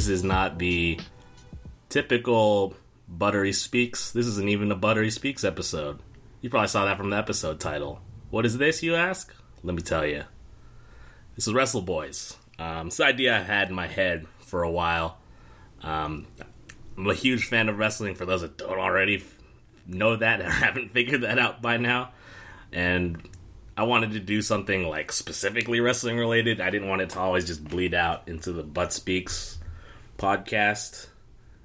This is not the typical Buttery Speaks. This isn't even a Buttery Speaks episode. You probably saw that from the episode title. What is this, you ask? Let me tell you. This is Wrestle Boiz. Um, it's an idea I had in my head for a while. Um, I'm a huge fan of wrestling. For those that don't already know that or haven't figured that out by now, and I wanted to do something like specifically wrestling related. I didn't want it to always just bleed out into the Butt Speaks podcast.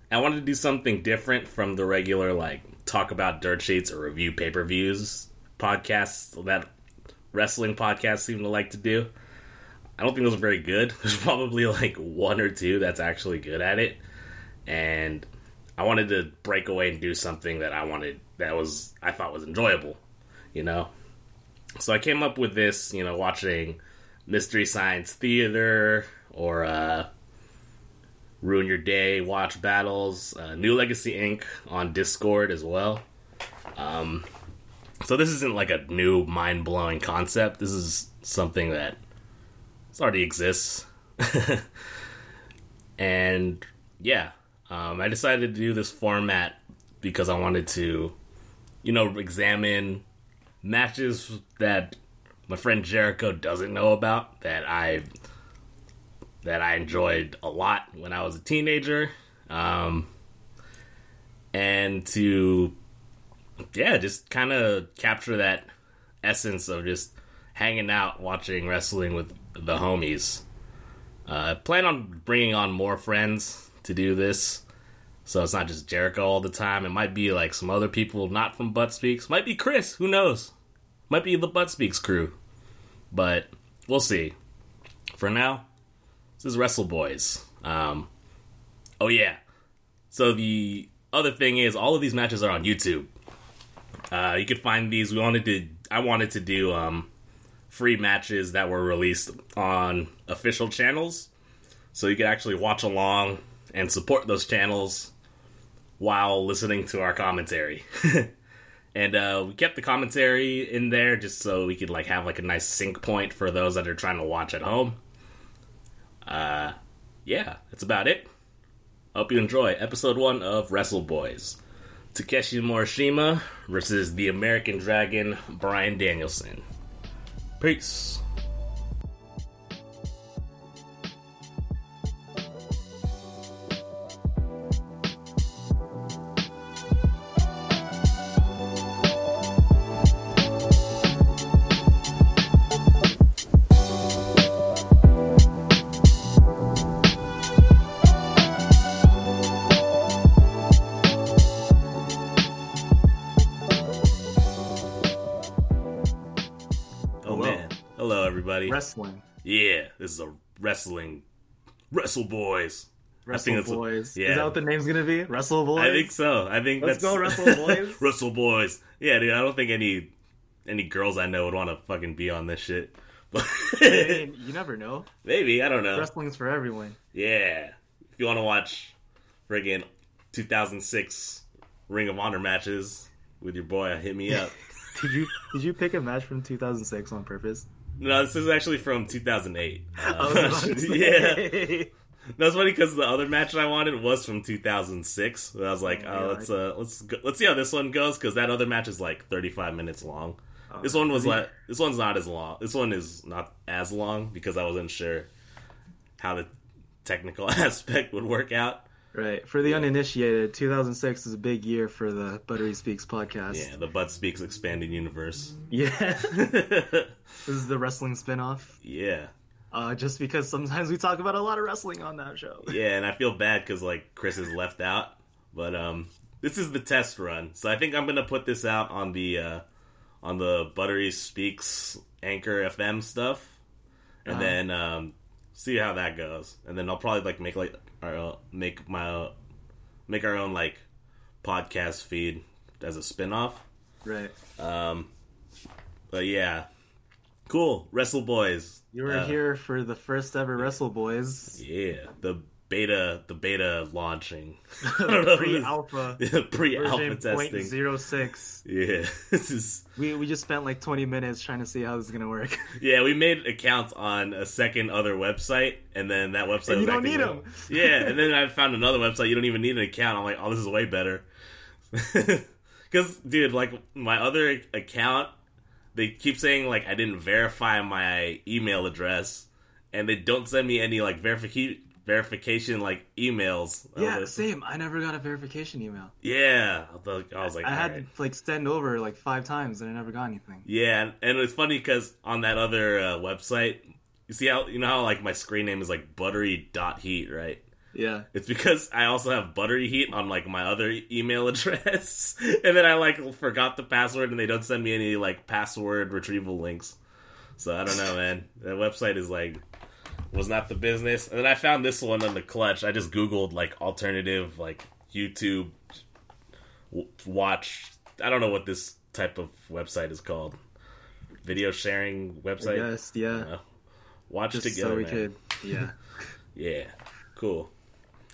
I wanted to do something different from the regular like talk about dirt sheets or review pay per views podcasts that wrestling podcasts seem to like to do. I don't think those are very good. There's probably like one or two that's actually good at it. And I wanted to break away and do something that I wanted that was I thought was enjoyable, you know. So I came up with this, you know, watching Mystery Science Theater or uh, Ruin Your Day, Watch Battles, uh, New Legacy Inc. on Discord as well. Um, so this isn't like a new mind blowing concept. This is something that already exists. and yeah, um, I decided to do this format because I wanted to, you know, examine matches that my friend Jericho doesn't know about that I that I enjoyed a lot when I was a teenager, um, and to yeah, just kind of capture that essence of just hanging out, watching wrestling with the homies. Uh, I plan on bringing on more friends to do this. So it's not just Jericho all the time. It might be like some other people not from Butt Speaks. Might be Chris. Who knows? Might be the Butt Speaks crew. But we'll see. For now, this is Wrestle Boiz. Um, oh, yeah. So the other thing is, all of these matches are on YouTube. Uh, you can find these. We wanted to. I wanted to do um, free matches that were released on official channels, so you could actually watch along and support those channels while listening to our commentary. and uh, we kept the commentary in there just so we could like have like a nice sync point for those that are trying to watch at home. Uh, yeah, that's about it. Hope you enjoy episode one of Wrestle Boiz. Takeshi Morishima versus the American Dragon Brian Danielson. Peace. Wrestling. yeah, this is a wrestling Wrestle Boiz. Wrestle Boiz. yeah. Is that what the name's gonna be? Wrestle Boiz? I think so. I think Let's that's go, Wrestle Boys. Wrestle Boiz. Yeah, dude. I don't think any any girls I know would want to fucking be on this shit. But I mean, you never know. maybe I don't know. Wrestling's for everyone. Yeah, if you want to watch friggin' 2006 Ring of Honor matches with your boy, hit me up. Did you did you pick a match from 2006 on purpose? No, this is actually from 2008. Uh, yeah, that's funny because the other match I wanted was from 2006. So I was like, Oh, oh, let's uh, let's go, let's see how this one goes because that other match is like 35 minutes long. Oh, This one was like this one's not as long. This one is not as long because I wasn't sure how the technical aspect would work out. Right. For the uninitiated, 2006 is a big year for the Buttery Speaks podcast. Yeah, the Butt Speaks expanding universe. Yeah. this is the wrestling spin-off. yeah, Uh, just because sometimes we talk about a lot of wrestling on that show. yeah, and I feel bad because like Chris is left out, but um, this is the test run, so I think I'm gonna put this out on the uh, on the Buttery Speaks Anchor FM stuff, and Uh-huh. then um, see how that goes, and then I'll probably like make like our make my make our own like podcast feed as a spin-off. Right. Um, but yeah, cool. Wrestle Boiz. You were Uh, here for the first ever Wrestle Boiz. Yeah, the beta the beta launching. I don't know. Pre-alpha pre-alpha testing. 0.06. Yeah, this is We we just spent like 20 minutes trying to see how this is gonna work. yeah. We made accounts on a second other website, and then that website And was you don't need them. Yeah, and then I found another website. You don't even need an account. I'm like, oh, this is way better. Because, dude, like my other account, they keep saying like I didn't verify my email address, and they don't send me any like verification verification like emails. Yeah, was- same. I never got a verification email. yeah. I was- like, I had alright. to like send over like five times and I never got anything. Yeah, and, and it's funny because on that other uh, website, you see how you know how like my screen name is like buttery dot heat, right? Yeah. It's because I also have buttery heat on like my other e- email address, and then I like forgot the password, and they don't send me any like password retrieval links. So I don't know, man. That website is like was not the business. And then I found this one on the clutch. I just googled like alternative like YouTube w- watch. I don't know what this type of website is called. Video sharing website. Yes, yeah. Uh, watch Just together, so we man. could yeah. Yeah, cool.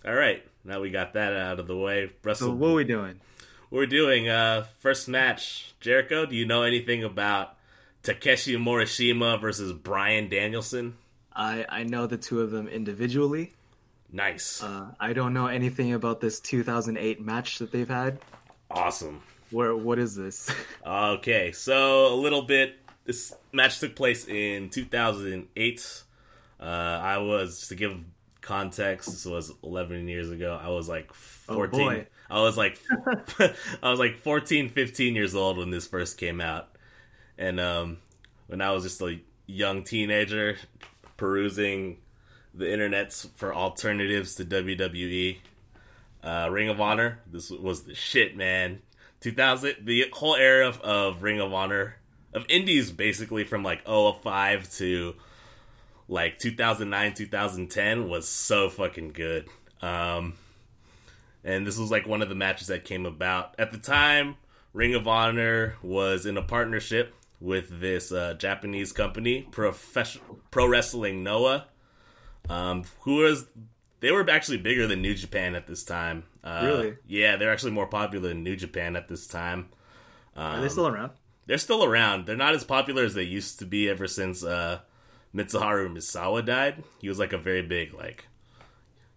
All right, now we got that out of the way. Wrestle. So what are we doing? We're doing uh first match. Jericho, do you know anything about Takeshi Morishima versus Brian Danielson? I I know the two of them individually. Nice, Uh, I don't know anything about this 2008 match that they've had. awesome. Where what is this? Okay, so a little bit. This match took place in 2008. Uh, I was to give context. This was 11 years ago. I was like 14. boy. I was like I was like 14, 15 years old when this first came out, and um, when I was just a young teenager perusing the internets for alternatives to WWE. Uh, Ring of Honor. This was the shit, man. 2000, the whole era of, of Ring of Honor, of indies basically from like 005 to like 2009, 2010 was so fucking good. Um, and this was like one of the matches that came about. At the time, Ring of Honor was in a partnership with this uh, Japanese company, Professional Pro Wrestling Noah, um, who was they were actually bigger than New Japan at this time. Uh, Really? Yeah, they're actually more popular than New Japan at this time. Are they still around? They're still around. They're not as popular as they used to be ever since uh, Mitsuharu Misawa died. He was like a very big like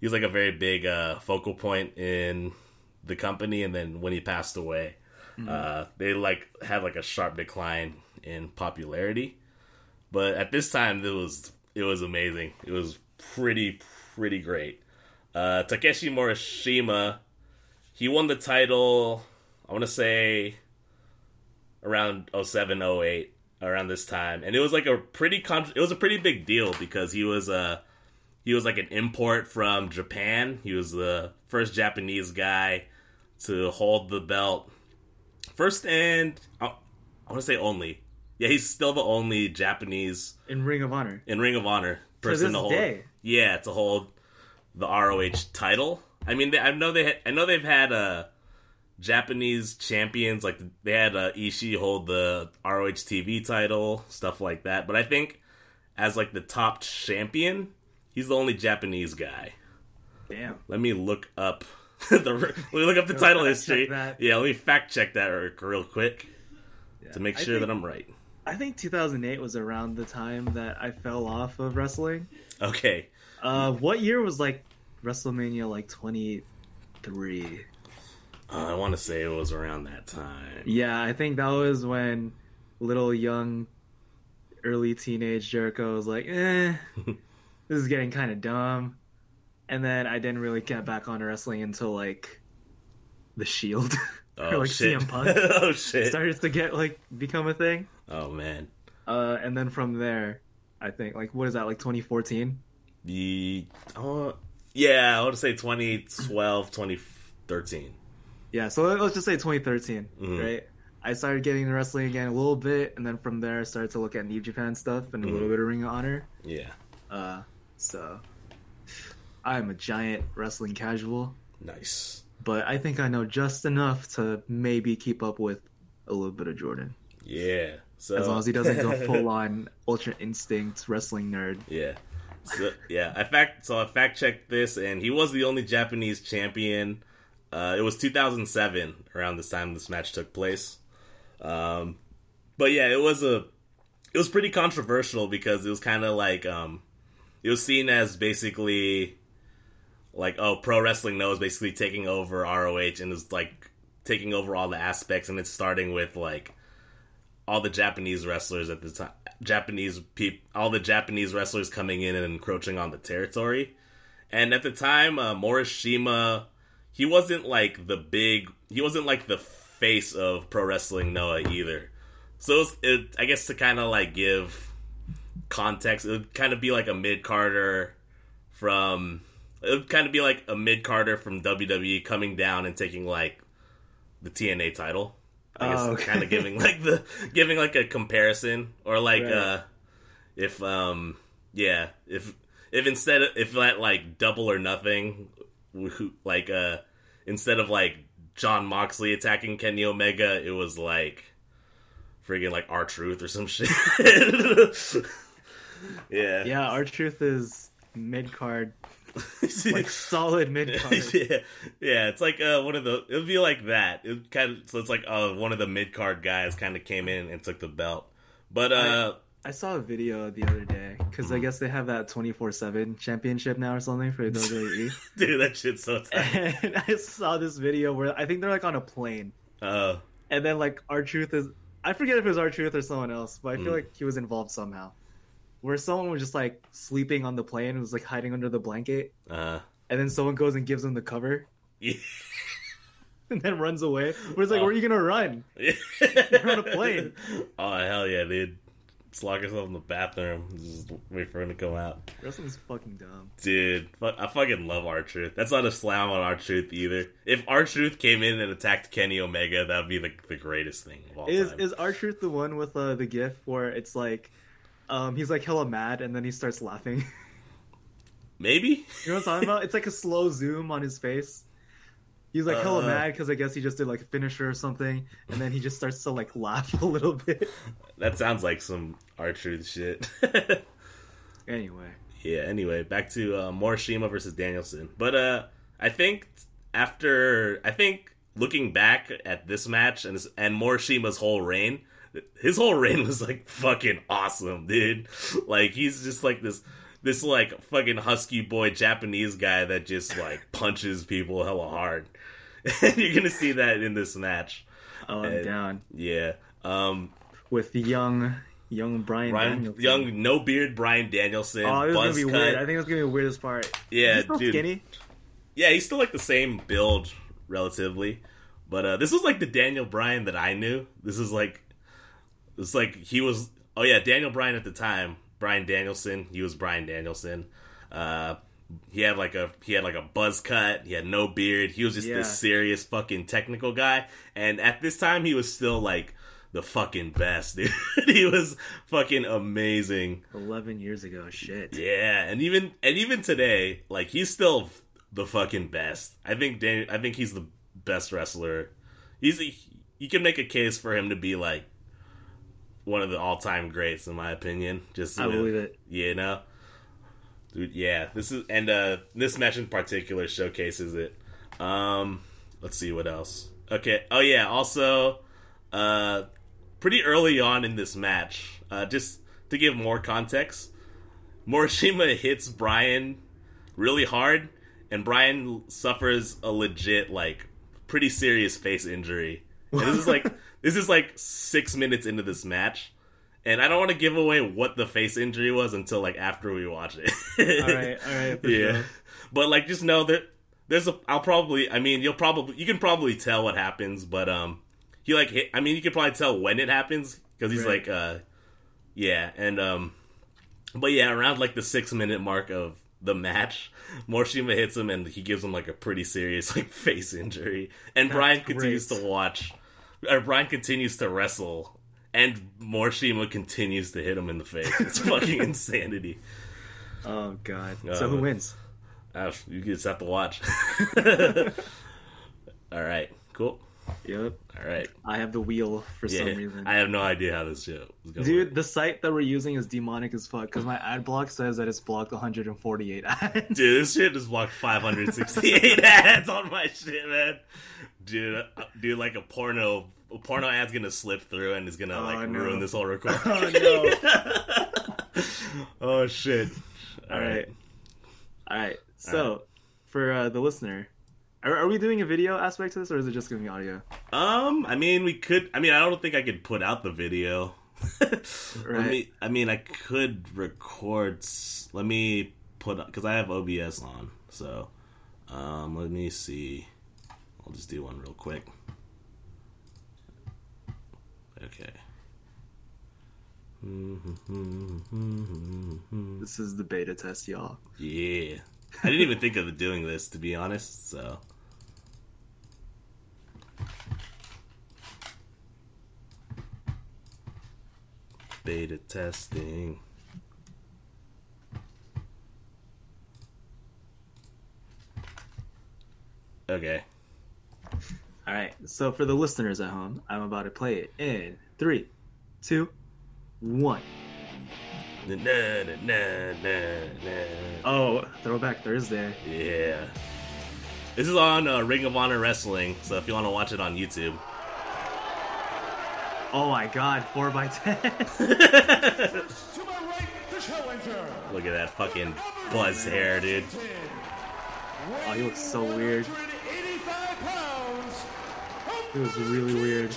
he was like a very big uh, focal point in the company, and then when he passed away, uh, they like had like a sharp decline in popularity. But at this time, it was it was amazing. It was pretty pretty great. Uh, Takeshi Morishima, he won the title. I want to say around 07, 08, around this time, and it was like a pretty con- it was a pretty big deal because he was uh he was like an import from Japan. He was the first Japanese guy to hold the belt. First and I, I want to say only. Yeah, he's still the only Japanese In Ring of Honor. in Ring of Honor person this to hold. day. Yeah, to hold the ROH title. I mean, they, I know they. ha- I know they've had uh, Japanese champions like they had uh, Ishii hold the ROH TV title, stuff like that. But I think as like the top champion, he's the only Japanese guy. Damn. Let me look up the. Let me look up the title history. Yeah, let me fact check that real, quick to make sure think- that I'm right. I think 2008 was around the time that I fell off of wrestling. Okay. Uh, what year was like WrestleMania like 23? Uh, I want to say it was around that time. Yeah, I think that was when little young, early teenage Jericho was like, eh, this is getting kind of dumb. And then I didn't really get back on wrestling until like The Shield. Oh like shit! CM Punk oh shit! started to get like become a thing. Oh man. Uh, and then from there, I think like what is that like 2014? The oh yeah, I want to say 2012, 2013. Yeah, so let- let's just say 2013, Mhm. right? I started getting into wrestling again a little bit, and then from there, I started to look at New Japan stuff and a Mhm. little bit of Ring of Honor. Yeah, Uh, so I'm a giant wrestling casual, nice. But I think I know just enough to maybe keep up with a little bit of Jordan, Yeah. So as long as he doesn't go full on Ultra Instinct wrestling nerd. Yeah. So, yeah, I fact so I fact checked this, and he was the only Japanese champion. Uh, it was 2007 around this time this match took place. Um, but yeah, it was a it was pretty controversial because it was kind of like um, it was seen as basically like oh pro wrestling Noah's basically taking over ROH and is like taking over all the aspects and it's starting with like all the Japanese wrestlers at the time Japanese peop all the Japanese wrestlers coming in and encroaching on the territory. And at the time uh, Morishima he wasn't like the big he wasn't like the face of pro wrestling Noah either. So it, was, it I guess to kind of like give context, it would kind of be like a mid carder from. It would kind of be like a mid carder from WWE coming down and taking like the TNA title. I guess Oh, okay. kind of giving like the giving like a comparison or like Right. uh if um yeah if if instead of if that like double or nothing like uh instead of like Jon Moxley attacking Kenny Omega it was like friggin' like R-Truth or some shit yeah Yeah, R-Truth is mid card, like solid mid card. yeah, yeah. It's like uh, one of the. It would be like that. It kind of. So it's like uh, one of the mid card guys kind of came in and took the belt. But uh, I saw a video the other day because Mm-hmm. I guess they have that twenty four seven championship now or something for WWE, dude, that shit's so tight. and I saw this video where I think they're like on a plane, Uh, and then like R-Truth is I forget if it was R-Truth or someone else, but I feel Mm. like he was involved somehow. Where someone was just like sleeping on the plane, and was like hiding under the blanket, uh, and then someone goes and gives them the cover, yeah. and then runs away. But it's like, Oh. where are you gonna run? You're on a plane. Oh hell yeah, dude! Just lock yourself in the bathroom. Just wait for him to come out. Wrestling's fucking dumb. Dude, fu- I fucking love R-Truth. That's not a slam on R-Truth either. If R-Truth came in and attacked Kenny Omega, that would be the, the greatest thing of all Is time. is R-Truth the one with uh, the gif where it's like, um, he's like hella mad and then he starts laughing? Maybe. you know what I'm talking about? It's like a slow zoom on his face. He's like hella Uh. mad because I guess he just did like a finisher or something, and then he just starts to like laugh a little bit. That sounds like some R Truth shit. Anyway, yeah. Anyway, back to uh, Morishima versus Danielson. But uh, I think after I think looking back at this match and and Morishima's whole reign, his whole reign was like fucking awesome, dude. Like he's just like this. This like fucking husky boy Japanese guy that just like punches people hella hard. And you're gonna see that in this match. oh, I'm Uh, down Yeah. Um with the young, young Brian. Brian Danielson. young no beard Brian Danielson. Oh, this is gonna be cut. weird. I think it's gonna be the weirdest part. Yeah, Is dude. skinny. Yeah, he's still like the same build relatively. But uh this was like the Daniel Bryan that I knew. This is like it's like he was oh yeah, Daniel Bryan at the time, Brian Danielson, he was Brian Danielson. Uh he had like a he had like a buzz cut, he had no beard, he was just Yeah. this serious fucking technical guy. And at this time he was still like the fucking best, dude. he was fucking amazing. Eleven years ago. Shit. Yeah, and even and even today, like he's still the fucking best. I think Dan, I think he's the best wrestler. He's a, you can make a case for him to be like one of the all time greats in my opinion. Just I believe it. You know, dude. Yeah, this is and uh this match in particular showcases it. Um, let's see what else. Okay. Oh yeah. Also, uh, pretty early on in this match, uh, just to give more context, Morishima hits Brian really hard, and Brian suffers a legit like pretty serious face injury. And this is like this is like six minutes into this match. And I don't want to give away what the face injury was until like after we watch it. All right, all right, for yeah. sure. But like just know that there's a I'll probably I mean you'll probably you can probably tell what happens, but um he like hit, I mean you can probably tell when it happens cuz he's Right. like uh yeah, and um but yeah, around like the 6 minute mark of the match, Morishima hits him and he gives him like a pretty serious like face injury. And Brian continues great. to watch or Brian continues to wrestle and Morishima continues to hit him in the face. It's fucking insanity. Oh god. Uh, so who wins? Uh, you just have to watch. All right, cool. Yep. All right. I have the wheel for Yeah. some reason. I have no idea how this shit is going. Dude, the site that we're using is demonic as fuck because my ad block says that it's blocked 148 ads. Dude, this shit just blocked 568 ads on my shit, man. Dude, uh, dude, like a porno, a porno ad's gonna slip through and is gonna Oh, like no. ruin this whole recording. Oh, no. oh shit! All right. All right. So, for uh, the listener, are, are we doing a video aspect to this or is it just going to be audio? Um, I mean, we could. I mean, I don't think I could put out the video. Let me. I mean, I could record. Let me put because I have OBS on. So, um, let me see. I'll just do one real quick. Okay. This is the beta test, y'all. Yeah. I didn't even think of doing this, to be honest, so. Beta testing. Okay. All right. So, for the listeners at home, I'm about to play it in three, two, one. Na, na, na, na. Oh, Throwback Thursday. Yeah. This is on uh, Ring of Honor Wrestling, so if you want to watch it on YouTube. Oh my god, 4x10. To my right, the challenger. Look at that fucking buzz hair, dude. oh, he looks so weird. 185 pounds. It was really weird.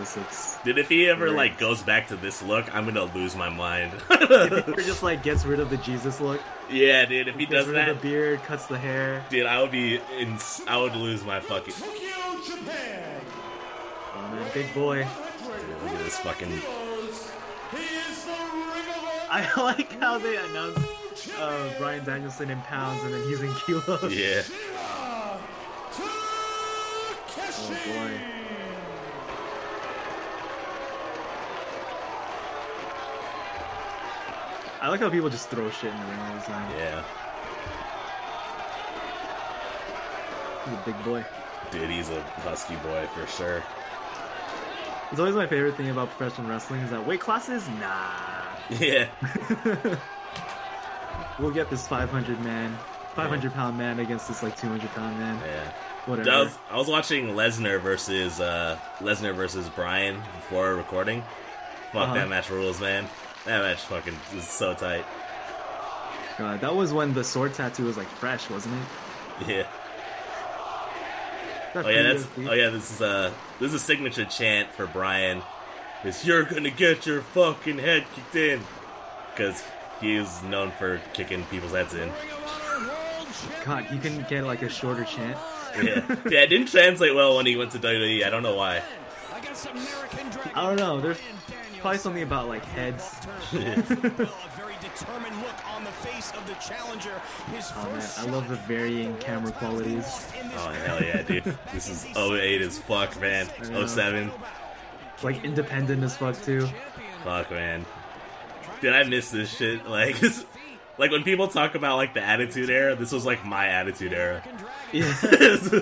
This looks. Dude, if he ever Right. like goes back to this look, I'm gonna lose my mind. Or just like gets rid of the Jesus look. yeah, dude, if he Gets does rid that, of the beard, cuts the hair. dude, I would be in. I would lose my fucking. Tokyo, Japan. Oh man, big boy. Look at this fucking. He is the Ring of Honor I like how they announced uh, Brian Danielson in pounds and then he's in kilos. Yeah. Oh boy. I like how people just throw shit in the ring all the time. Yeah. He's a big boy. Dude, he's a husky boy for sure. It's always my favorite thing about professional wrestling is that weight classes, nah. Yeah. we'll get this 500 man, 500 pound man against this like 200 pound man. Yeah. Whatever. I was, I was watching Lesnar versus uh Lesnar versus Brian before recording. Fuck Uh-huh. that match rules, man. That match fucking is so tight. God, that was when the sword tattoo was like fresh, wasn't it? Yeah. That Oh yeah, that's oh yeah. This is uh this is a signature chant for Brian. Is you're gonna get your fucking head kicked in, because he is known for kicking people's heads in. Ring of Honor World God, you can get like a shorter chant. Yeah, yeah. It didn't translate well when he went to WWE. I don't know why. against American Dragon. I don't know. There's. Probably something about like heads. Well, a very determined look on the face of the challenger. His Oh man, I love the varying camera qualities. Oh hell yeah, dude. This is 08 as fuck, man. 07. Like independent as fuck too. Fuck, man. Dude, I miss this shit. Like, like when people talk about like the Attitude Era, this was like my Attitude Era. Yeah.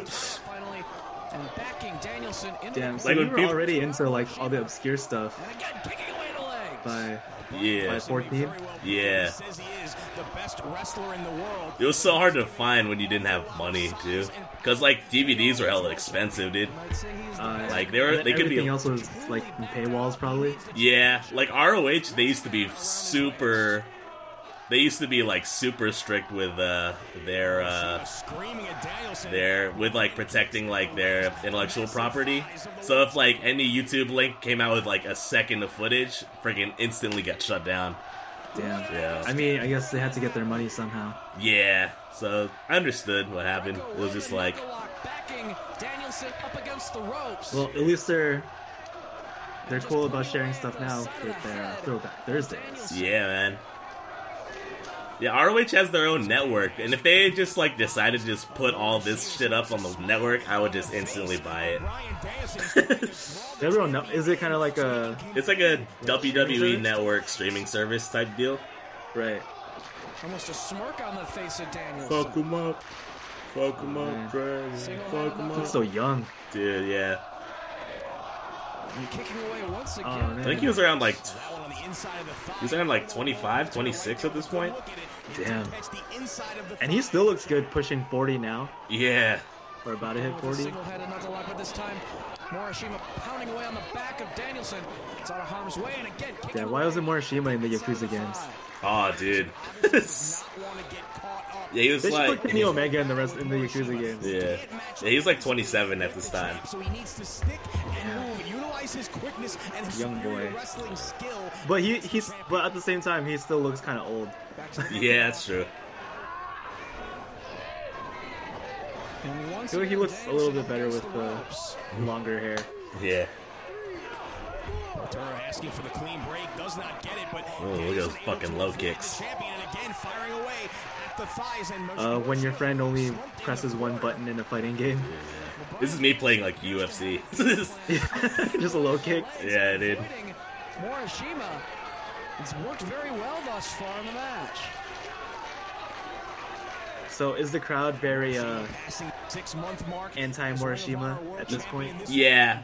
Damn. So Like you were people- already into like all the obscure stuff and again picking away the legs. by yeah, by 14. Yeah. Says he is the best wrestler in the world. it was so hard to find when you didn't have money, too. Cause like DVDs were hella expensive, dude. I'd say he's the Uh, Like, they were- they could be- everything else was like paywalls probably. Yeah, like ROH, they used to be super. They used to be like super strict with uh, their uh, screaming at Danielson. their with like protecting like their intellectual property. So if like any YouTube link came out with like a second of footage, freaking instantly got shut down. Damn. Yeah. I mean, I guess they had to get their money somehow. Yeah, so I understood what happened. It was just like, up against the ropes. Well, at least they're they're cool about sharing stuff now with their uh, Throwback Thursdays. yeah, man. Yeah, ROH has their own network, and if they just like decided to just put all this shit up on the network, I would just instantly buy it. Everyone know. Is it kind of like a? It's like a WWE service? network streaming service type deal. Right. Almost a smirk on the face of Daniel. Fuck him up. Fuck him Man. up, Dragon. Fuck him He's so young. Dude, yeah. Kicking away once oh, again. Oh, I think he was around like That one on the inside of the thigh. he was like 25, 26 at this point. Look at it. Damn. Catch the inside of the And he still looks good pushing 40 now. Yeah. Or about to hit 40. single-headed knuckle lock, this time Morishima pounding away on the back of Danielson. It's out of harm's way, and again. Yeah, why wasn't Morishima in the Yakuza games? thigh. Oh, dude. Not want to get caught up. yeah, he was They like put Kenny Omega in the rest in the Yakuza games. yeah. yeah, he was like 27 at this time. So he needs to stick and move, utilize his quickness and his Young boy. wrestling skill. But he he's but at the same time he still looks kind of old. Back to the Yeah, that's true. And I feel like he looks a little bit better with the longer hair. Yeah. Turner asking for the clean break, does not get it, but Oh, look at those fucking low kicks. The champion and again firing away at the thighs and Uh, when your friend only presses one button in a fighting game, This is me playing like UFC. just a low kick. yeah, dude. Fighting Morishima. It's worked very well thus far in the match. So is the crowd very uh passing six month mark. anti Morishima at this point? Yeah.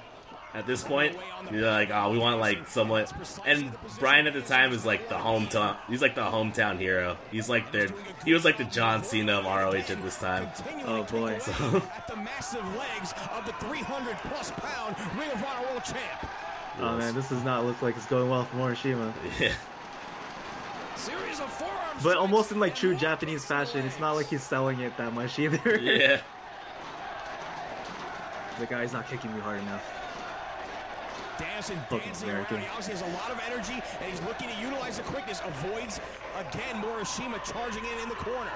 At this point, you're like, oh, we want like someone. And Brian at the time is like the hometown. He's like the hometown hero. He's like their. He was like the John Cena of ROH at this time. Oh boy. at the massive legs of the 300 plus pound Ring of Honor World Champ. Oh man, this does not look like it's going well for Morishima. Yeah. Series of forearms. But almost in like true Japanese fashion, it's not like he's selling it that much either. Yeah. the guy's not kicking me hard enough. Dancing, Fucking dancing American. around. He obviously has a lot of energy, and he's looking to utilize the quickness. Avoids again Morishima charging in in the corner.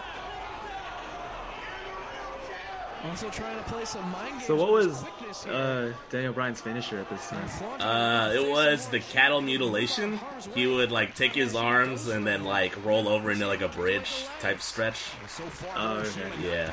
Also trying to play some mind games So what was uh Daniel Bryan's finisher at this time? Uh, it was the cattle mutilation. He would like take his arms and then like roll over into like a bridge type stretch. Oh, okay. Yeah.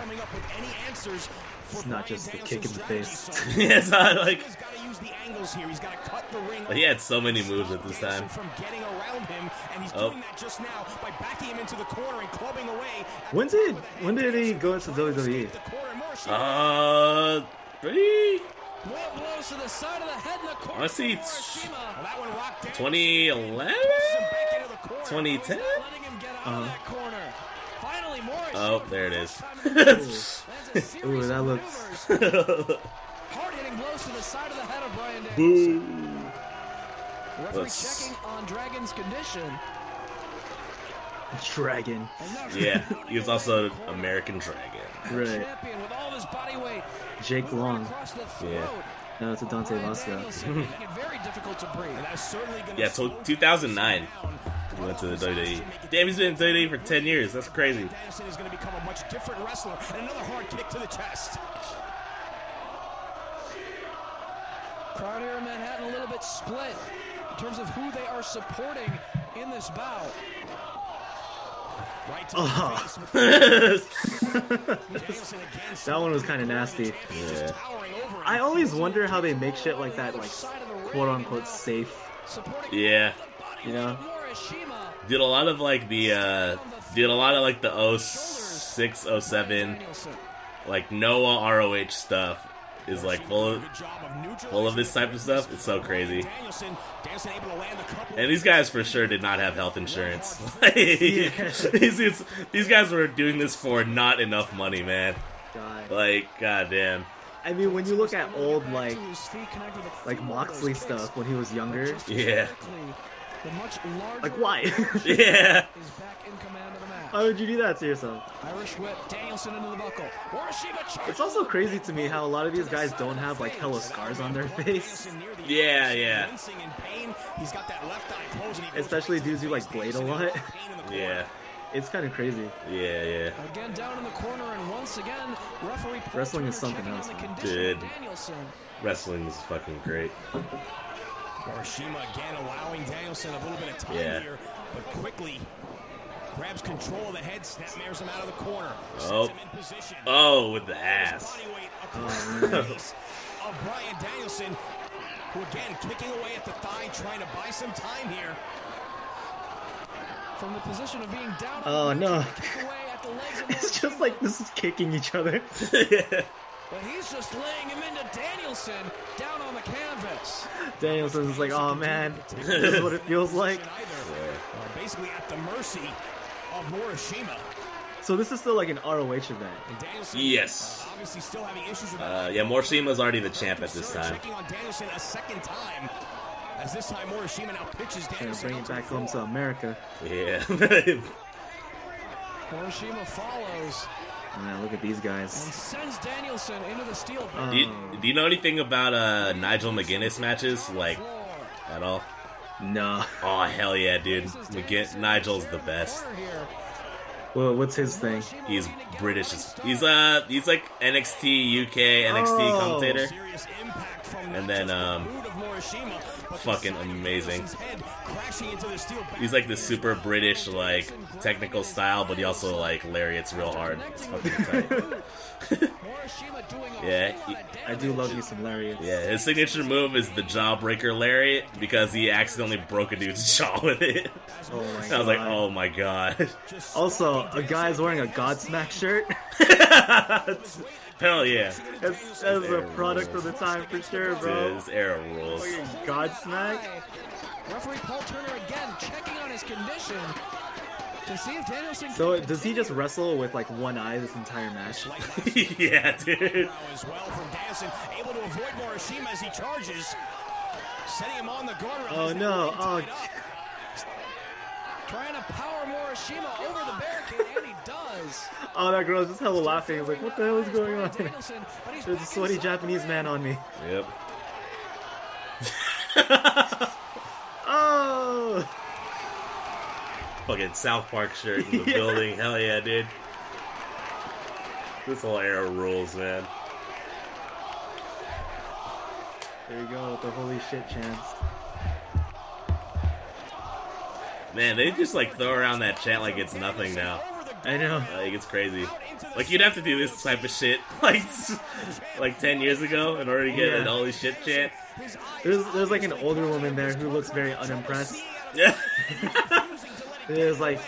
Coming up with any answers for It's not Bryan just the kick in the face. yeah, it's not like He's got to use the angles here. He's got to cut the ring. he had so many moves at this time. From getting around him, and he's Oh. doing that just now by backing him into the corner and clubbing away. When did when did he go into WWE? The corner, Uh, pretty More blows to the side of the head in the corner. I see for it's- Morishima. Well, that one rocked down. 2011, Pushes him back into the corner. 2010. Letting him get out Uh-huh. of that corner. Finally, Morishima. Oh, there it is. First time in the match, lands a series Ooh, that looks- maneuvers. Hard-hitting blows to the side of the head of Brian Danielson. Referee Let's- checking on Dragon's condition. Dragon. Yeah, he was also American Dragon. Right. champion with all his body weight. Jake Long. across the throat. Yeah. No, it's a Dante Brian Vasca. Danielson making it very difficult to breathe. That's certainly gonna Yeah, so 2009 he went to the WWE. Damn, he's been in WWE for 10 years. That's crazy. Danielson is going to become a much different wrestler. And another hard kick to the chest. Crowd here in Manhattan a little bit split in terms of who they are supporting in this bout. Right to Oh. face with Danielson again. That one was kind of nasty. Yeah. Towering over him. I always wonder how they make shit like that, like quote unquote safe. Yeah. You know? Morishima. Did a lot of like the, uh, did a lot of like the 06, 07, like Noah ROH stuff is like full of, Good job of neutralizing full of this type of stuff. It's so crazy. Danielson, Danielson able to land a couple. And these guys for sure did not have health insurance. these, these, these guys were doing this for not enough money, man. God. Like, goddamn. I mean, when you look at old like To his feet, connected with like Moxley stuff when he was younger, Yeah. Quickly, The much larger like why? Yeah. is back in command of the match. why would you do that to yourself? Irish whip, Danielson into the buckle. It's also crazy to me how a lot of these guys don't have like hella scars on their face. Yeah, yeah. wincing in pain. He's got that left eye closed, and he goes Especially dudes who, like, blade a lot. in pain in the corner. Yeah. It's kind of crazy. Yeah, yeah. Again down in the corner, and once again, referee Wrestling is something else, on the man. condition Dude. Danielson. Wrestling is fucking great. Morishima again allowing Danielson a little bit of time Yeah. here, but quickly grabs control of the head, snapmares him out of the corner. sets Oh. him in position. Oh, with the ass. Body weight across the face of Brian Danielson, who again kicking away at the thigh, trying to buy some time here. from the position of being down. Oh, no. Kick away at the legs of It's just like this is kicking each other. But he's just laying him into Danielson down on the canvas. Danielson's like, oh man, this is what it feels like. Either are basically at the mercy of Morishima. So this is still like an ROH event. And Danielson, Yes. uh, obviously still having issues with Uh, yeah, Morishima's already the champ at this time. Checking on Danielson a second time. As this time Morishima now pitches Danielson bring it back home to. America. Yeah. Morishima follows Man, look at these and guys. sends Danielson into the steel Uh, do, you, do you know anything about uh, Nigel McGuinness matches? Like, at all? No. Oh, hell yeah, dude. McGinn- Nigel's the best. Well, what's his thing? He's British. He's uh, he's like NXT UK NXT Oh. commentator. Serious impact from not And then, um, boot of Morishima, but fucking the side of amazing. Danielson's head crashing into the steel He's like the super British like technical style, but he also like lariats real hard. It's fucking tight. Morishima doing a Yeah, he- I do love you some lariats. Yeah, his signature move is the jawbreaker lariat because he accidentally broke a dude's jaw with it. Oh my I was like, oh my god. Also, a guy's wearing a Godsmack shirt. Hell yeah. As, that's a product of the time for sure, bro. this era rules. Fucking Godsmack. Referee Paul Turner again checking on his condition to see if Danielson. So does he just wrestle with like one eye this entire match? yeah, dude. as well from Danielson, able to avoid Morishima as he charges, setting him on the guard. Oh no! Oh, trying to power Morishima over the barricade, and he does. oh, that girl's just hella laughing. He's like, what the hell is going on? Danielson, There's a sweaty. Japanese man on me. Yep. Oh! Fucking South Park shirt in the Yeah. building. Hell yeah, dude. This whole era rules, man. There you go with the holy shit chance. Man, they just like throw around that chant like it's nothing now. I know. Like it's crazy. Like you'd have to do this type of shit like like ten years ago in order to get Yeah. an holy shit chant. There's there's like an older woman there who looks very unimpressed. Yeah. It's like,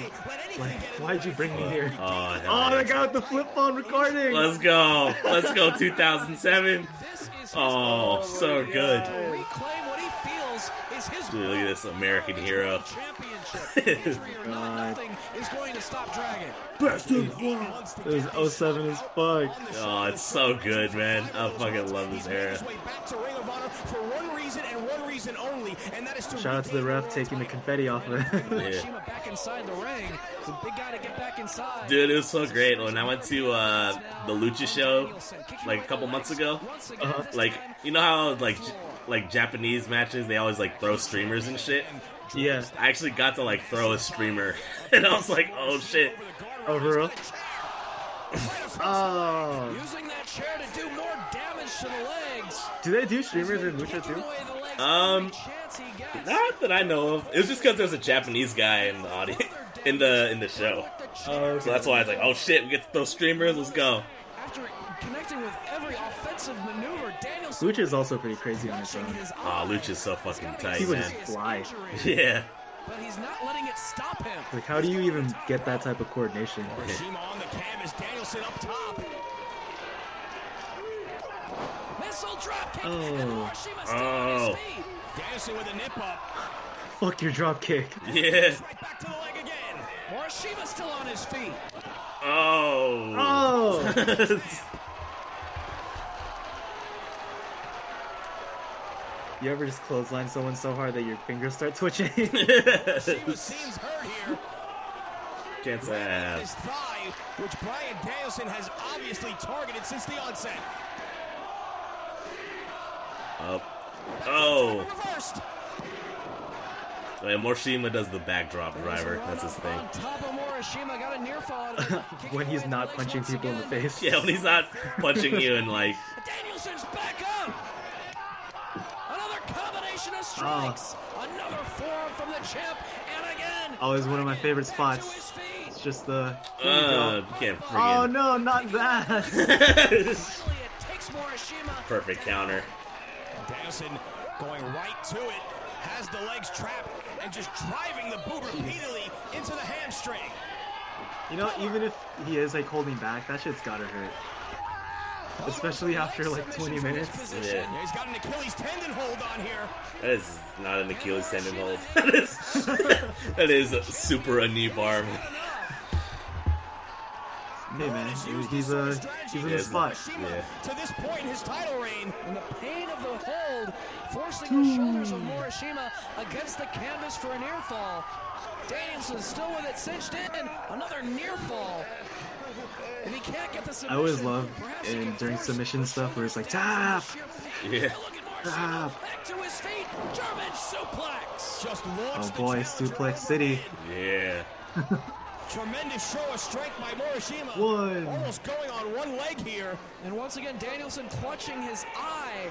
like, why'd you bring me here? Oh, hell Oh, yeah. that guy with the flip phone recording. Let's go. Let's go 2007. This is his Oh, so good. to reclaim what he feels is his Dude, look at this American hero. Championship. Injury or not, God. nothing is going to stop Dragon. It was 07 as fuck. Oh, it's so good, man. I fucking love this era. Way back to Ring of Honor for one reason and one reason only, and that is to Shout out to the ref taking the confetti off of it. Yeah. Morishima back inside the ring. The big guy to get back inside. Dude, it was so great. When I went to uh, the Lucha show like a couple months ago, Uh-huh. like you know how like like Japanese matches they always like throw streamers and shit. Yeah. I actually got to like throw a streamer, and I was like, oh shit. Oh, for real? Oh. using that chair to do more damage to the legs. Do they do streamers in Lucha too? away the legs. Um, Every chance he gets. Not that I know of. It was just because there's a Japanese guy in the audience in the in the show. Oh, So that's why I was like, oh shit, we get to throw streamers. Let's go. After connecting with every offensive maneuver, Danielson Lucha is also pretty crazy on its watching own. Ah, his Aw, eyes. Lucha's so fucking tight, He would man. just fly. Yeah. But he's not letting it stop him. Like, how do you even get that type of coordination? Shima on the canvas, Danielson up top. Missile drop kick. Oh. And Morishima still Oh. on his oh. feet. Danielson with a nip up. Fuck your drop kick. Yeah. Right back to the leg again. Morishima still on his feet. Oh. Oh! You ever just clothesline someone so hard that your fingers start twitching? Seems hurt here. Chance His ass. thigh, which Brian Danielson has obviously targeted since the onset. Up. Oh. Reversed. And Morishima does the backdrop driver. That's his thing. On top of Morishima, got a near fall out of it. Kicking when he's not punching people in the face. Yeah, when he's not punching you and like. Danielson's back up. Another combination of Ah. Another forearm from the champ, and again. Always one of my favorite spots. It's just the. Uh, can't Oh no, not that! Finally, it takes Morishima. Perfect counter. Danielson going right to it. Has the legs trapped and just driving the boot repeatedly into the hamstring. You know, even if he is like holding back, that shit's gotta hurt. Especially after like 20 minutes. Yeah. Yeah, he's got an Achilles tendon hold on here. That is not an Achilles tendon hold. That is that is a super a knee bar. Hey man, he's, he's, uh, he's in the Yeah, spot. Yeah. To this point in his title reign, And the pain of the hold, forcing the shoulders of Morishima against the canvas for a near fall. Danielson still with it cinched in. Another near fall. If he can't get the I always love perhaps he in can during submission stuff where it's like tap. Yeah. Look. Tap. Back to his feet. German suplex. just Oh launched the boy, challenger Suplex City. Yeah. Tremendous show of strength by Morishima. One. Almost going on one leg here. And once again, Danielson clutching his eye.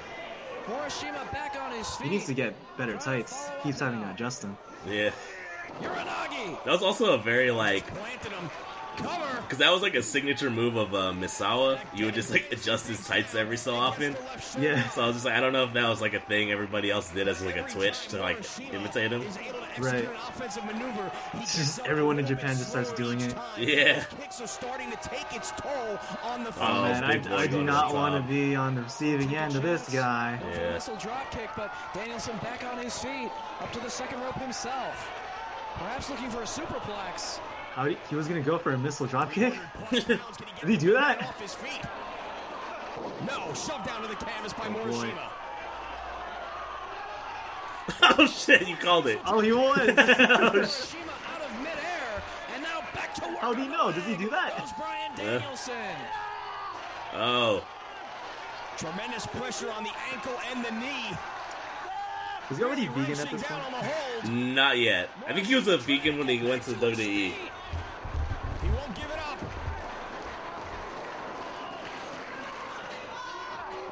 Morishima back on his feet. He needs to get better tights. Keeps having to adjust them. Yeah. Uranage. That was also a very like Planted him. Cover. Because that was like a signature move of uh, Misawa. You would just like adjust his tights every so often. The left shoulder. Yeah. So I was just like, I don't know if that was like a thing everybody else did as like a twitch to like imitate him. Is able to execute Right. offensive maneuver. Just everyone in Japan just starts doing it. Yeah. Kicks are starting to take its toll on the Oh. Man, I, I do not want to be on the receiving end of this guy. Yeah. a drop kick, but Danielson back on his feet, up to the second rope himself. Perhaps looking for a superplex. How he, he was gonna go for a missile dropkick? Did Did he do that? Off his feet. No, shoved down to the canvas by Oh. Morishima. oh shit! You called it. Oh, he won! Morishima oh, out of midair, and now back to work. How do you know? Does he do that? Yeah. Oh. Tremendous pressure on the ankle and the knee. Was he already vegan at this point? on the hold. Not yet. I think he was a vegan when he went to the WWE. He won't give it up.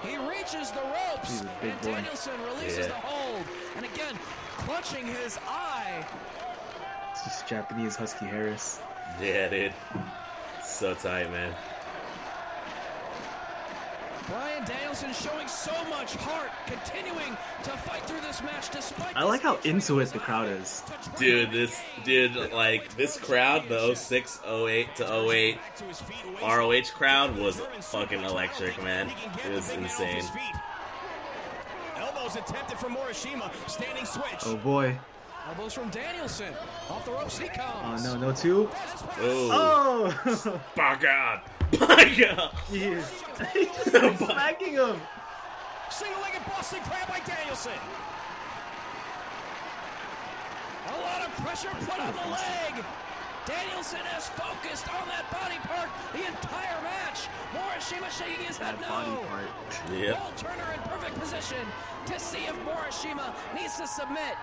He reaches the ropes, He's a big and boy. Danielson releases Yeah. the hold. And again, clutching his eye. It's just Japanese Husky Harris. Yeah, dude. So tight, man. Bryan Danielson showing so much heart, continuing to fight through this match despite. I like how into it the crowd is. Dude, this dude like this crowd, the 06, 08 to 08 Back to his feet, waist- ROH crowd was fucking electric, man. He can get It was big man off insane. Elbows attempted from Morishima. Standing switch. Oh boy. Elbows from Danielson. Off the ropes he comes. Oh comes. no, no two. Oh, Oh! my god, my god. Jeez. He's just like smacking him. Single-legged Boston Crab by Danielson. A lot of pressure put on the leg. Danielson has focused on that body part the entire match. Morishima shaking his head That no. body. Yep. Paul Turner in perfect position to see if Morishima needs to submit.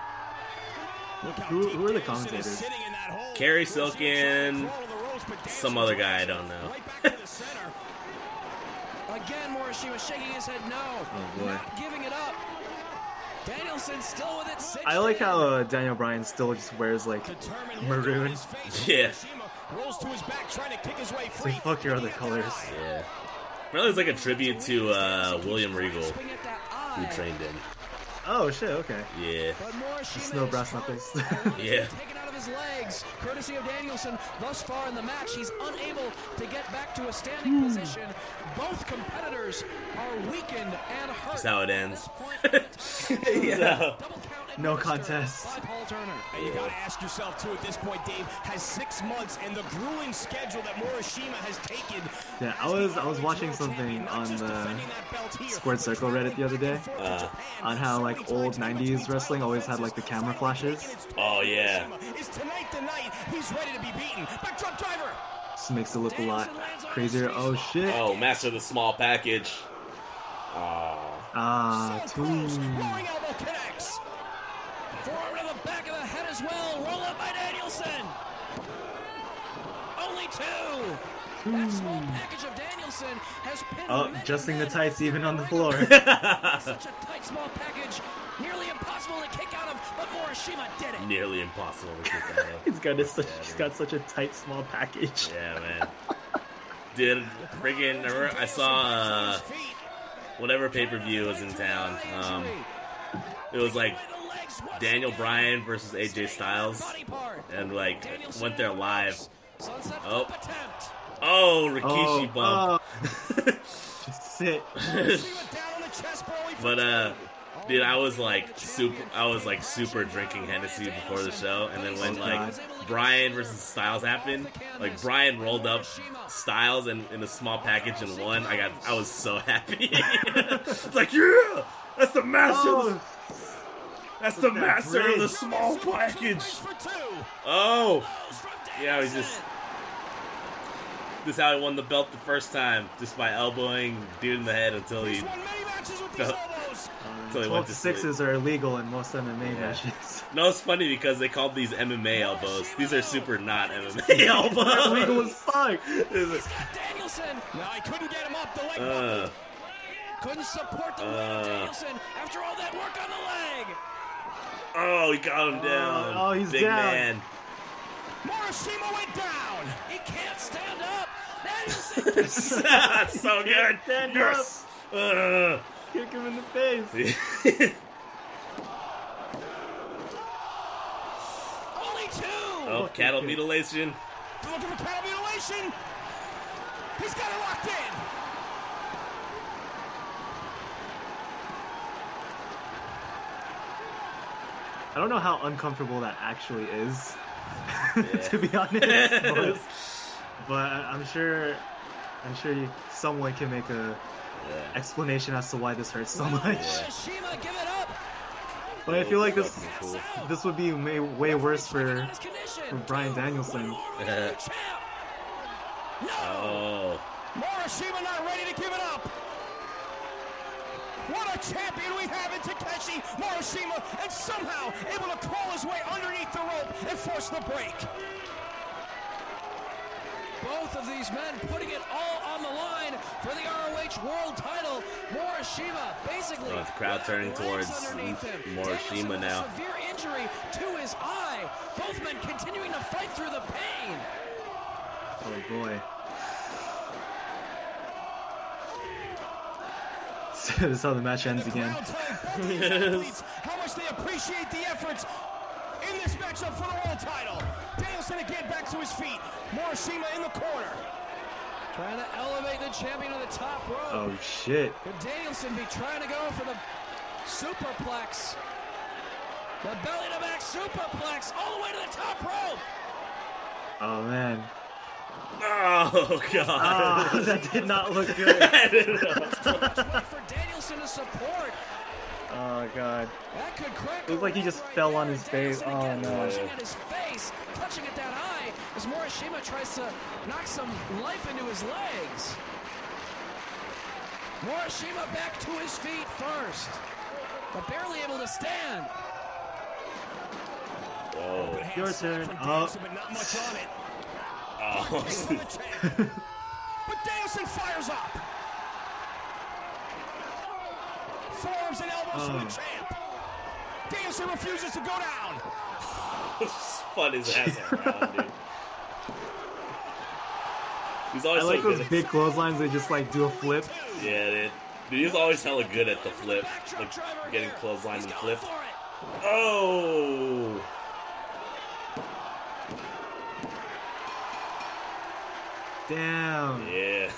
Who- who are the commentators? sitting in. Carrie Morishima trying to Silkin, crawl to the ropes, but some other guy, I don't know. Right back to the center. Again, Morishima shaking his head no. Oh, boy. Not giving it up. Danielson still with it. cinched I like how uh, Daniel Bryan still just wears like Determined maroon. face. Yeah. Rolls to his back, trying to kick his way free. like fuck your other Looking at the colors. Yeah. Really, it's like a tribute to uh, William Regal, Grasping at that who trained him. Oh shit. Okay. Yeah. But Morishima Snow brass knuckles. Yeah. Taken out of his legs, courtesy of Danielson. Thus far in the match, he's unable to get back to a standing Hmm. position. Both competitors are weakened and hurt. That's how it ends. point, yeah. Double count No contest. By Paul Turner. And you gotta ask yourself too at this point, Dave, has six months and the grueling schedule that Morishima has taken. Yeah, I was I was watching something on the Squared Circle Reddit the other day Uh, on how like old '90s wrestling always had like the camera flashes. Oh yeah. Is tonight the night he's ready to be beaten? Backdrop driver. Just makes it look a lot crazier. Oh shit. Oh, master the small package. Oh. Ah, two. Roaring elbow connects. Forearm to the back of the head as well. Roll up by Danielson. Only two. That small package of Danielson has pinned Oh, adjusting the tights even on the floor. Such a tight small package, nearly impossible to kick out of, but Morishima did it. Nearly impossible to kick out of. he's got a, such, he's got such a tight small package. Yeah, man. Dude, freaking, I I saw uh, whatever pay per view was in town. Um, it was like legs once Daniel. Bryan versus AJ Styles, on the body part. and like went there live. Oh. Oh, Rikishi oh, bump. oh. Just sit. Morishima down on the chest, Broly for But uh, dude, I was like super. I was like super drinking Hennessy before the show, and then when like Bryan versus Styles happened, like Bryan rolled up Styles in, in a small package and won. I got. I was so happy. it's like yeah, that's the master. Of the, that's the that master of the small package. Oh, Yeah, we Danielson. just- this is how he won the belt the first time, just by elbowing dude in the head until he. He's won many matches with these felt- until he went Twelve to sleep. sixes are illegal in most MMA matches. No, it's funny because they called these MMA elbows. These are super not MMA elbows. illegal as fuck. It's like, Danielson No, he couldn't get him up. The leg uh, couldn't support the weight Uh. of Danielson after all that work on the leg. Oh, he got him down. oh, he's a Big down. man. Morishima went down. He can't stand up. That's so good. stand Yes. Uh. Kick him in the face. Only two. oh, cattle kick. mutilation. Looking for cattle mutilation. He's got it locked in. I don't know how uncomfortable that actually is, Yeah. to be honest. but, but I- I'm sure, I'm sure you, someone can make a Yeah. explanation as to why this hurts so much. Morishima, give it up. But I feel like this, cool. this would be way, way worse for on his condition. for Bryan Danielson. one more for the champ. No. Oh, Morishima not ready to give it up. What a champion we have in Takeshi Morishima, and somehow able to crawl his way underneath the rope and force the break. Both of these men putting it all on the line for the ROH World Title. Morishima basically. Oh, the crowd turning towards. Morishima Danielson a now. Severe injury to his eye. Both men continuing to fight through the pain. Oh boy. this is how the match ends again. crowd telling both these athletes how much they appreciate the efforts in this matchup for the world title. Danielson again back to his feet. Morishima in the corner. Trying to elevate the champion to the top rope. Oh shit. Could Danielson be trying to go for the superplex? The belly to back superplex all the way to the top rope. Oh man. Oh god. Ah, that did not look good. I didn't know. Wait for Danielson to support. Oh god. That could crack. Looked like he just fell on his face. Oh, no. Clutching at his face, clutching at that eye as Morishima tries to knock some life into his legs. Morishima back to his feet first, but barely able to stand. Whoa. Good hand Your slap turn. from Oh. Oh. For the champ. but Danielson fires up. Forearms and elbows from the Oh. champ. Danielson refuses to go down. Spun his ass around, dude. He's I like so those at- big clotheslines they just like do a flip. Yeah, dude. Dude, he's always hella good at the flip, like getting clothesline and flip. Oh, Damn. yeah. Here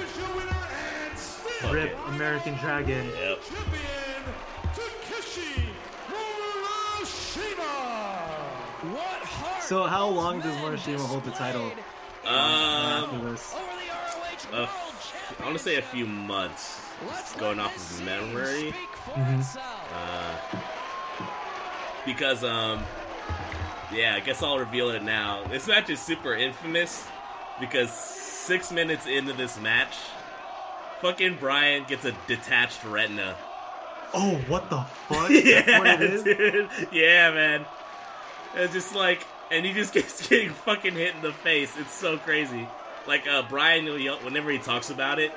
is your winner and still Rip American Dragon. Yep. champion, Takeshi Morishima. What heart So how long does men Morishima hold the title? displayed After Um, this. Over the ROH a World f- I want to say a few months. Just going off of scene memory, speak for Mhm. uh, because um, yeah, I guess I'll reveal it now. This match is super infamous because six minutes into this match, fucking Bryan gets a detached retina. Oh, what the fuck? yeah, what it is? dude. Yeah, man. It's just like, and he just gets getting fucking hit in the face. It's so crazy. Like uh, Bryan, whenever he talks about it,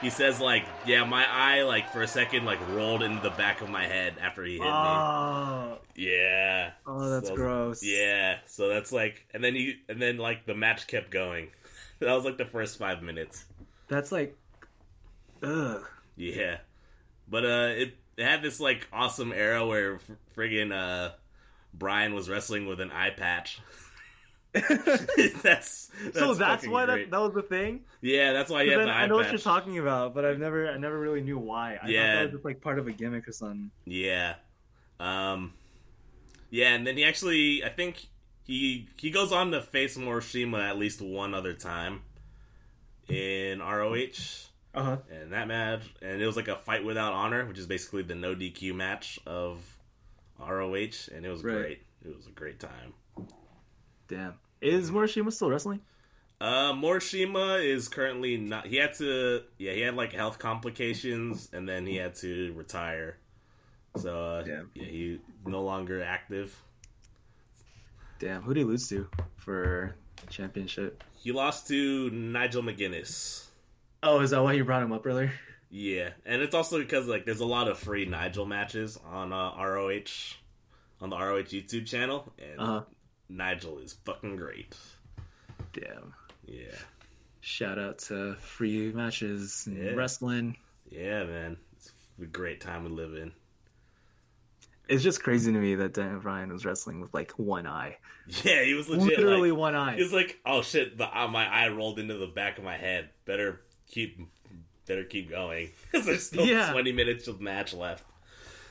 he says like, "Yeah, my eye, like for a second, like rolled into the back of my head after he hit me." Oh, Yeah. oh, that's So- gross. Yeah. So that's like, and then he, and then like the match kept going. that was like the first five minutes. That's like, ugh. Yeah, but uh, it it had this like awesome era where friggin' uh, Bryan was wrestling with an eye patch. that's, that's so that's why that, great. that was the thing. yeah, that's why you have the eye I know what you're talking about, but I've never I never really knew why. I Yeah. thought that was just like part of a gimmick or something. Yeah. Um Yeah, and then he actually I think he he goes on to face Morishima at least one other time in ROH. Uh huh. And that match and it was like a fight without honor, which is basically the no DQ match of ROH and it was Right. great. It was a great time. Damn. Is Morishima still wrestling? Uh, Morishima is currently not. He had to. Yeah, he had like health complications, and then he had to retire. So uh, Damn. yeah, he no longer active. Damn. Who did he lose to for championship? He lost to Nigel McGuinness. Oh, is that why you brought him up earlier? Yeah, and it's also because like there's a lot of free Nigel matches on uh, ROH on the ROH YouTube channel, and Uh huh. Nigel is fucking great. Damn. Yeah, Shout out to free matches and Yeah. wrestling. yeah, man, it's a great time we live in. It's just crazy to me that Daniel Bryan was wrestling with like one eye. Yeah, he was legit. Literally like, one eye. He was like, "Oh shit!" The uh, my eye rolled into the back of my head. Better keep, better keep going because there's still Yeah. 20 minutes of match left,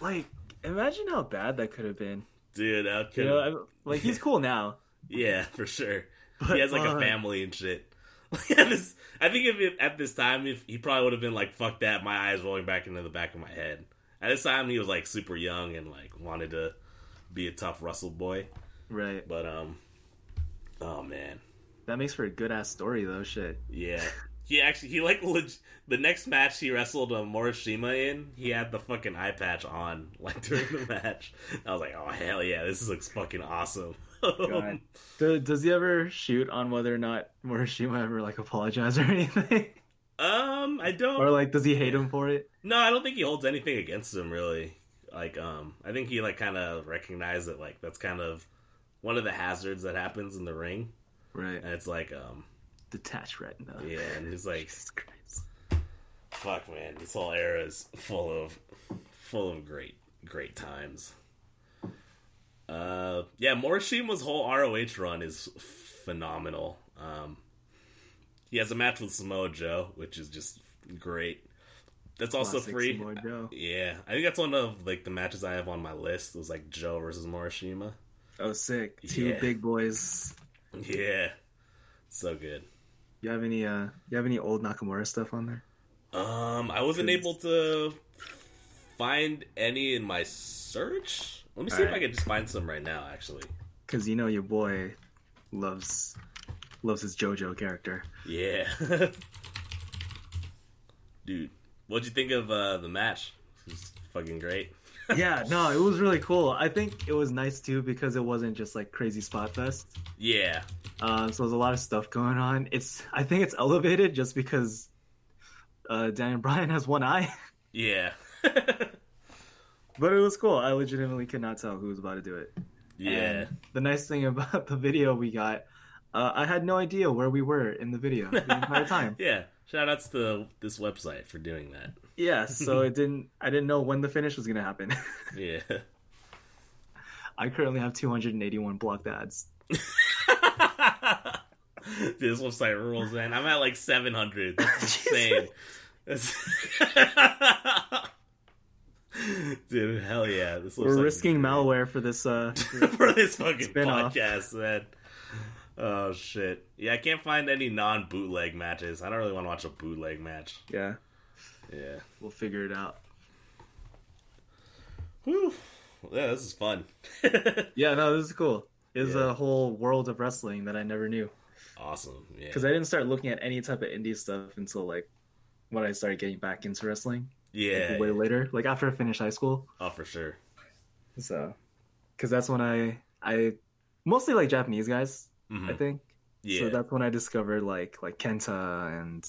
Like, imagine how bad that could have been. Dude. That You know, like he's cool now. yeah, for sure. But, he has like a uh, family and shit. This- I think if it, at this time, if he probably would have been like, "Fuck that," my eyes rolling back into the back of my head. At this time, he was like super young and like wanted to be a tough Russell boy. Right. But um, oh man, That makes for a good ass story though. Shit. Yeah. He actually he like leg- the next match he wrestled uh, Morishima in. He had the fucking eye patch on like during the match. I was like, oh hell yeah, this looks fucking awesome. Do, does he ever shoot on whether or not Morishima ever like apologize or anything? um, I don't. or like, does he hate him for it? no, I don't think he holds anything against him really. Like, um, I think he like kind of recognized that like that's kind of one of the hazards that happens in the ring, Right. and it's like, um, Detached retina. yeah, and he's like, fuck man this whole era is full of full of great great times. Uh yeah morishima's whole roh run is phenomenal. Um he has a match with samoa joe which is just great. That's also Classic free. Yeah i think that's one of like the matches i have on my list it was like joe versus morishima. Oh, sick. Two Yeah. big boys. yeah. So good You have any uh you have any old Nakamura stuff on there? Um, I wasn't able to find any in my search. Let me see if I can just find some right now. Actually, Cause you know your boy loves loves his JoJo character. yeah, dude, what'd you think of uh, the match? It was fucking great. yeah, no, it was really cool. I think it was nice too because it wasn't just like crazy spot fest. Yeah, Um, so there's a lot of stuff going on. It's I think it's elevated just because uh, Daniel Bryan has one eye, yeah, but it was cool. I legitimately could not tell who was about to do it. yeah. And the nice thing about the video we got, uh, I had no idea where we were in the video the entire time. yeah. Shout outs to this website for doing that. Yeah, so it didn't. I didn't know when the finish was gonna happen. Yeah. I currently have 281 blocked ads. Dude, this website rules, man. I'm at like 700. That's insane. Dude, hell yeah. This We're risking malware for this. Uh, for this fucking Spin-off. podcast, man. Oh shit. Yeah, I can't find any non bootleg matches. I don't really want to watch a bootleg match. yeah, Yeah. we'll figure it out. Whew. Yeah, this is fun. Yeah, no, this is cool. It's Yeah. a whole world of wrestling that I never knew awesome. Yeah. because I didn't start looking at any type of indie stuff until like when I started getting back into wrestling. yeah. like, way later, like after I finished high school. Oh, for sure. So, because that's when I I mostly like Japanese guys. Mhm. I think. Yeah. So that's when I discovered like like Kenta and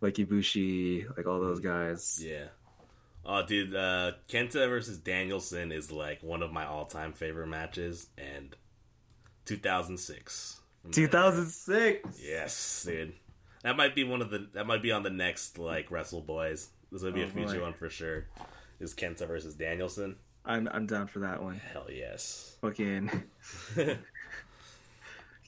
like Ibushi, like all those guys. Yeah. Oh, dude, uh, Kenta versus Danielson is like one of my all-time favorite matches, and 2006. from that era. 2006. Yes, dude. That might be one of the. That might be on the next like Wrestle Boiz. This would be Oh, a future boy. one for sure. Is Kenta versus Danielson? I'm I'm down for that one. Hell yes. Fucking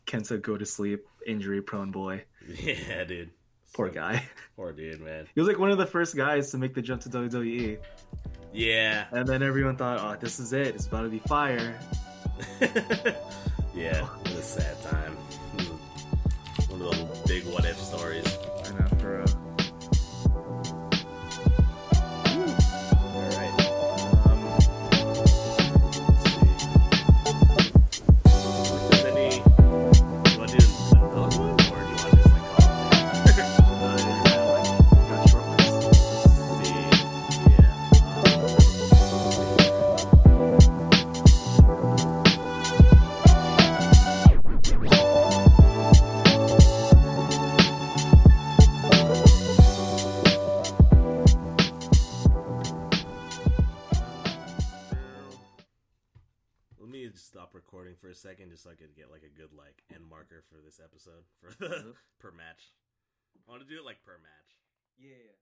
Kenta go to sleep, injury prone boy. yeah, dude. Poor guy. Poor dude, man. He was like one of the first guys to make the jump to WWE. Yeah. And then everyone thought, oh, this is it. It's about to be fire. yeah, it was sad just so I could get like a good like end mm-hmm. marker for this episode for the mm-hmm. per match. I want to do it like per match. Yeah.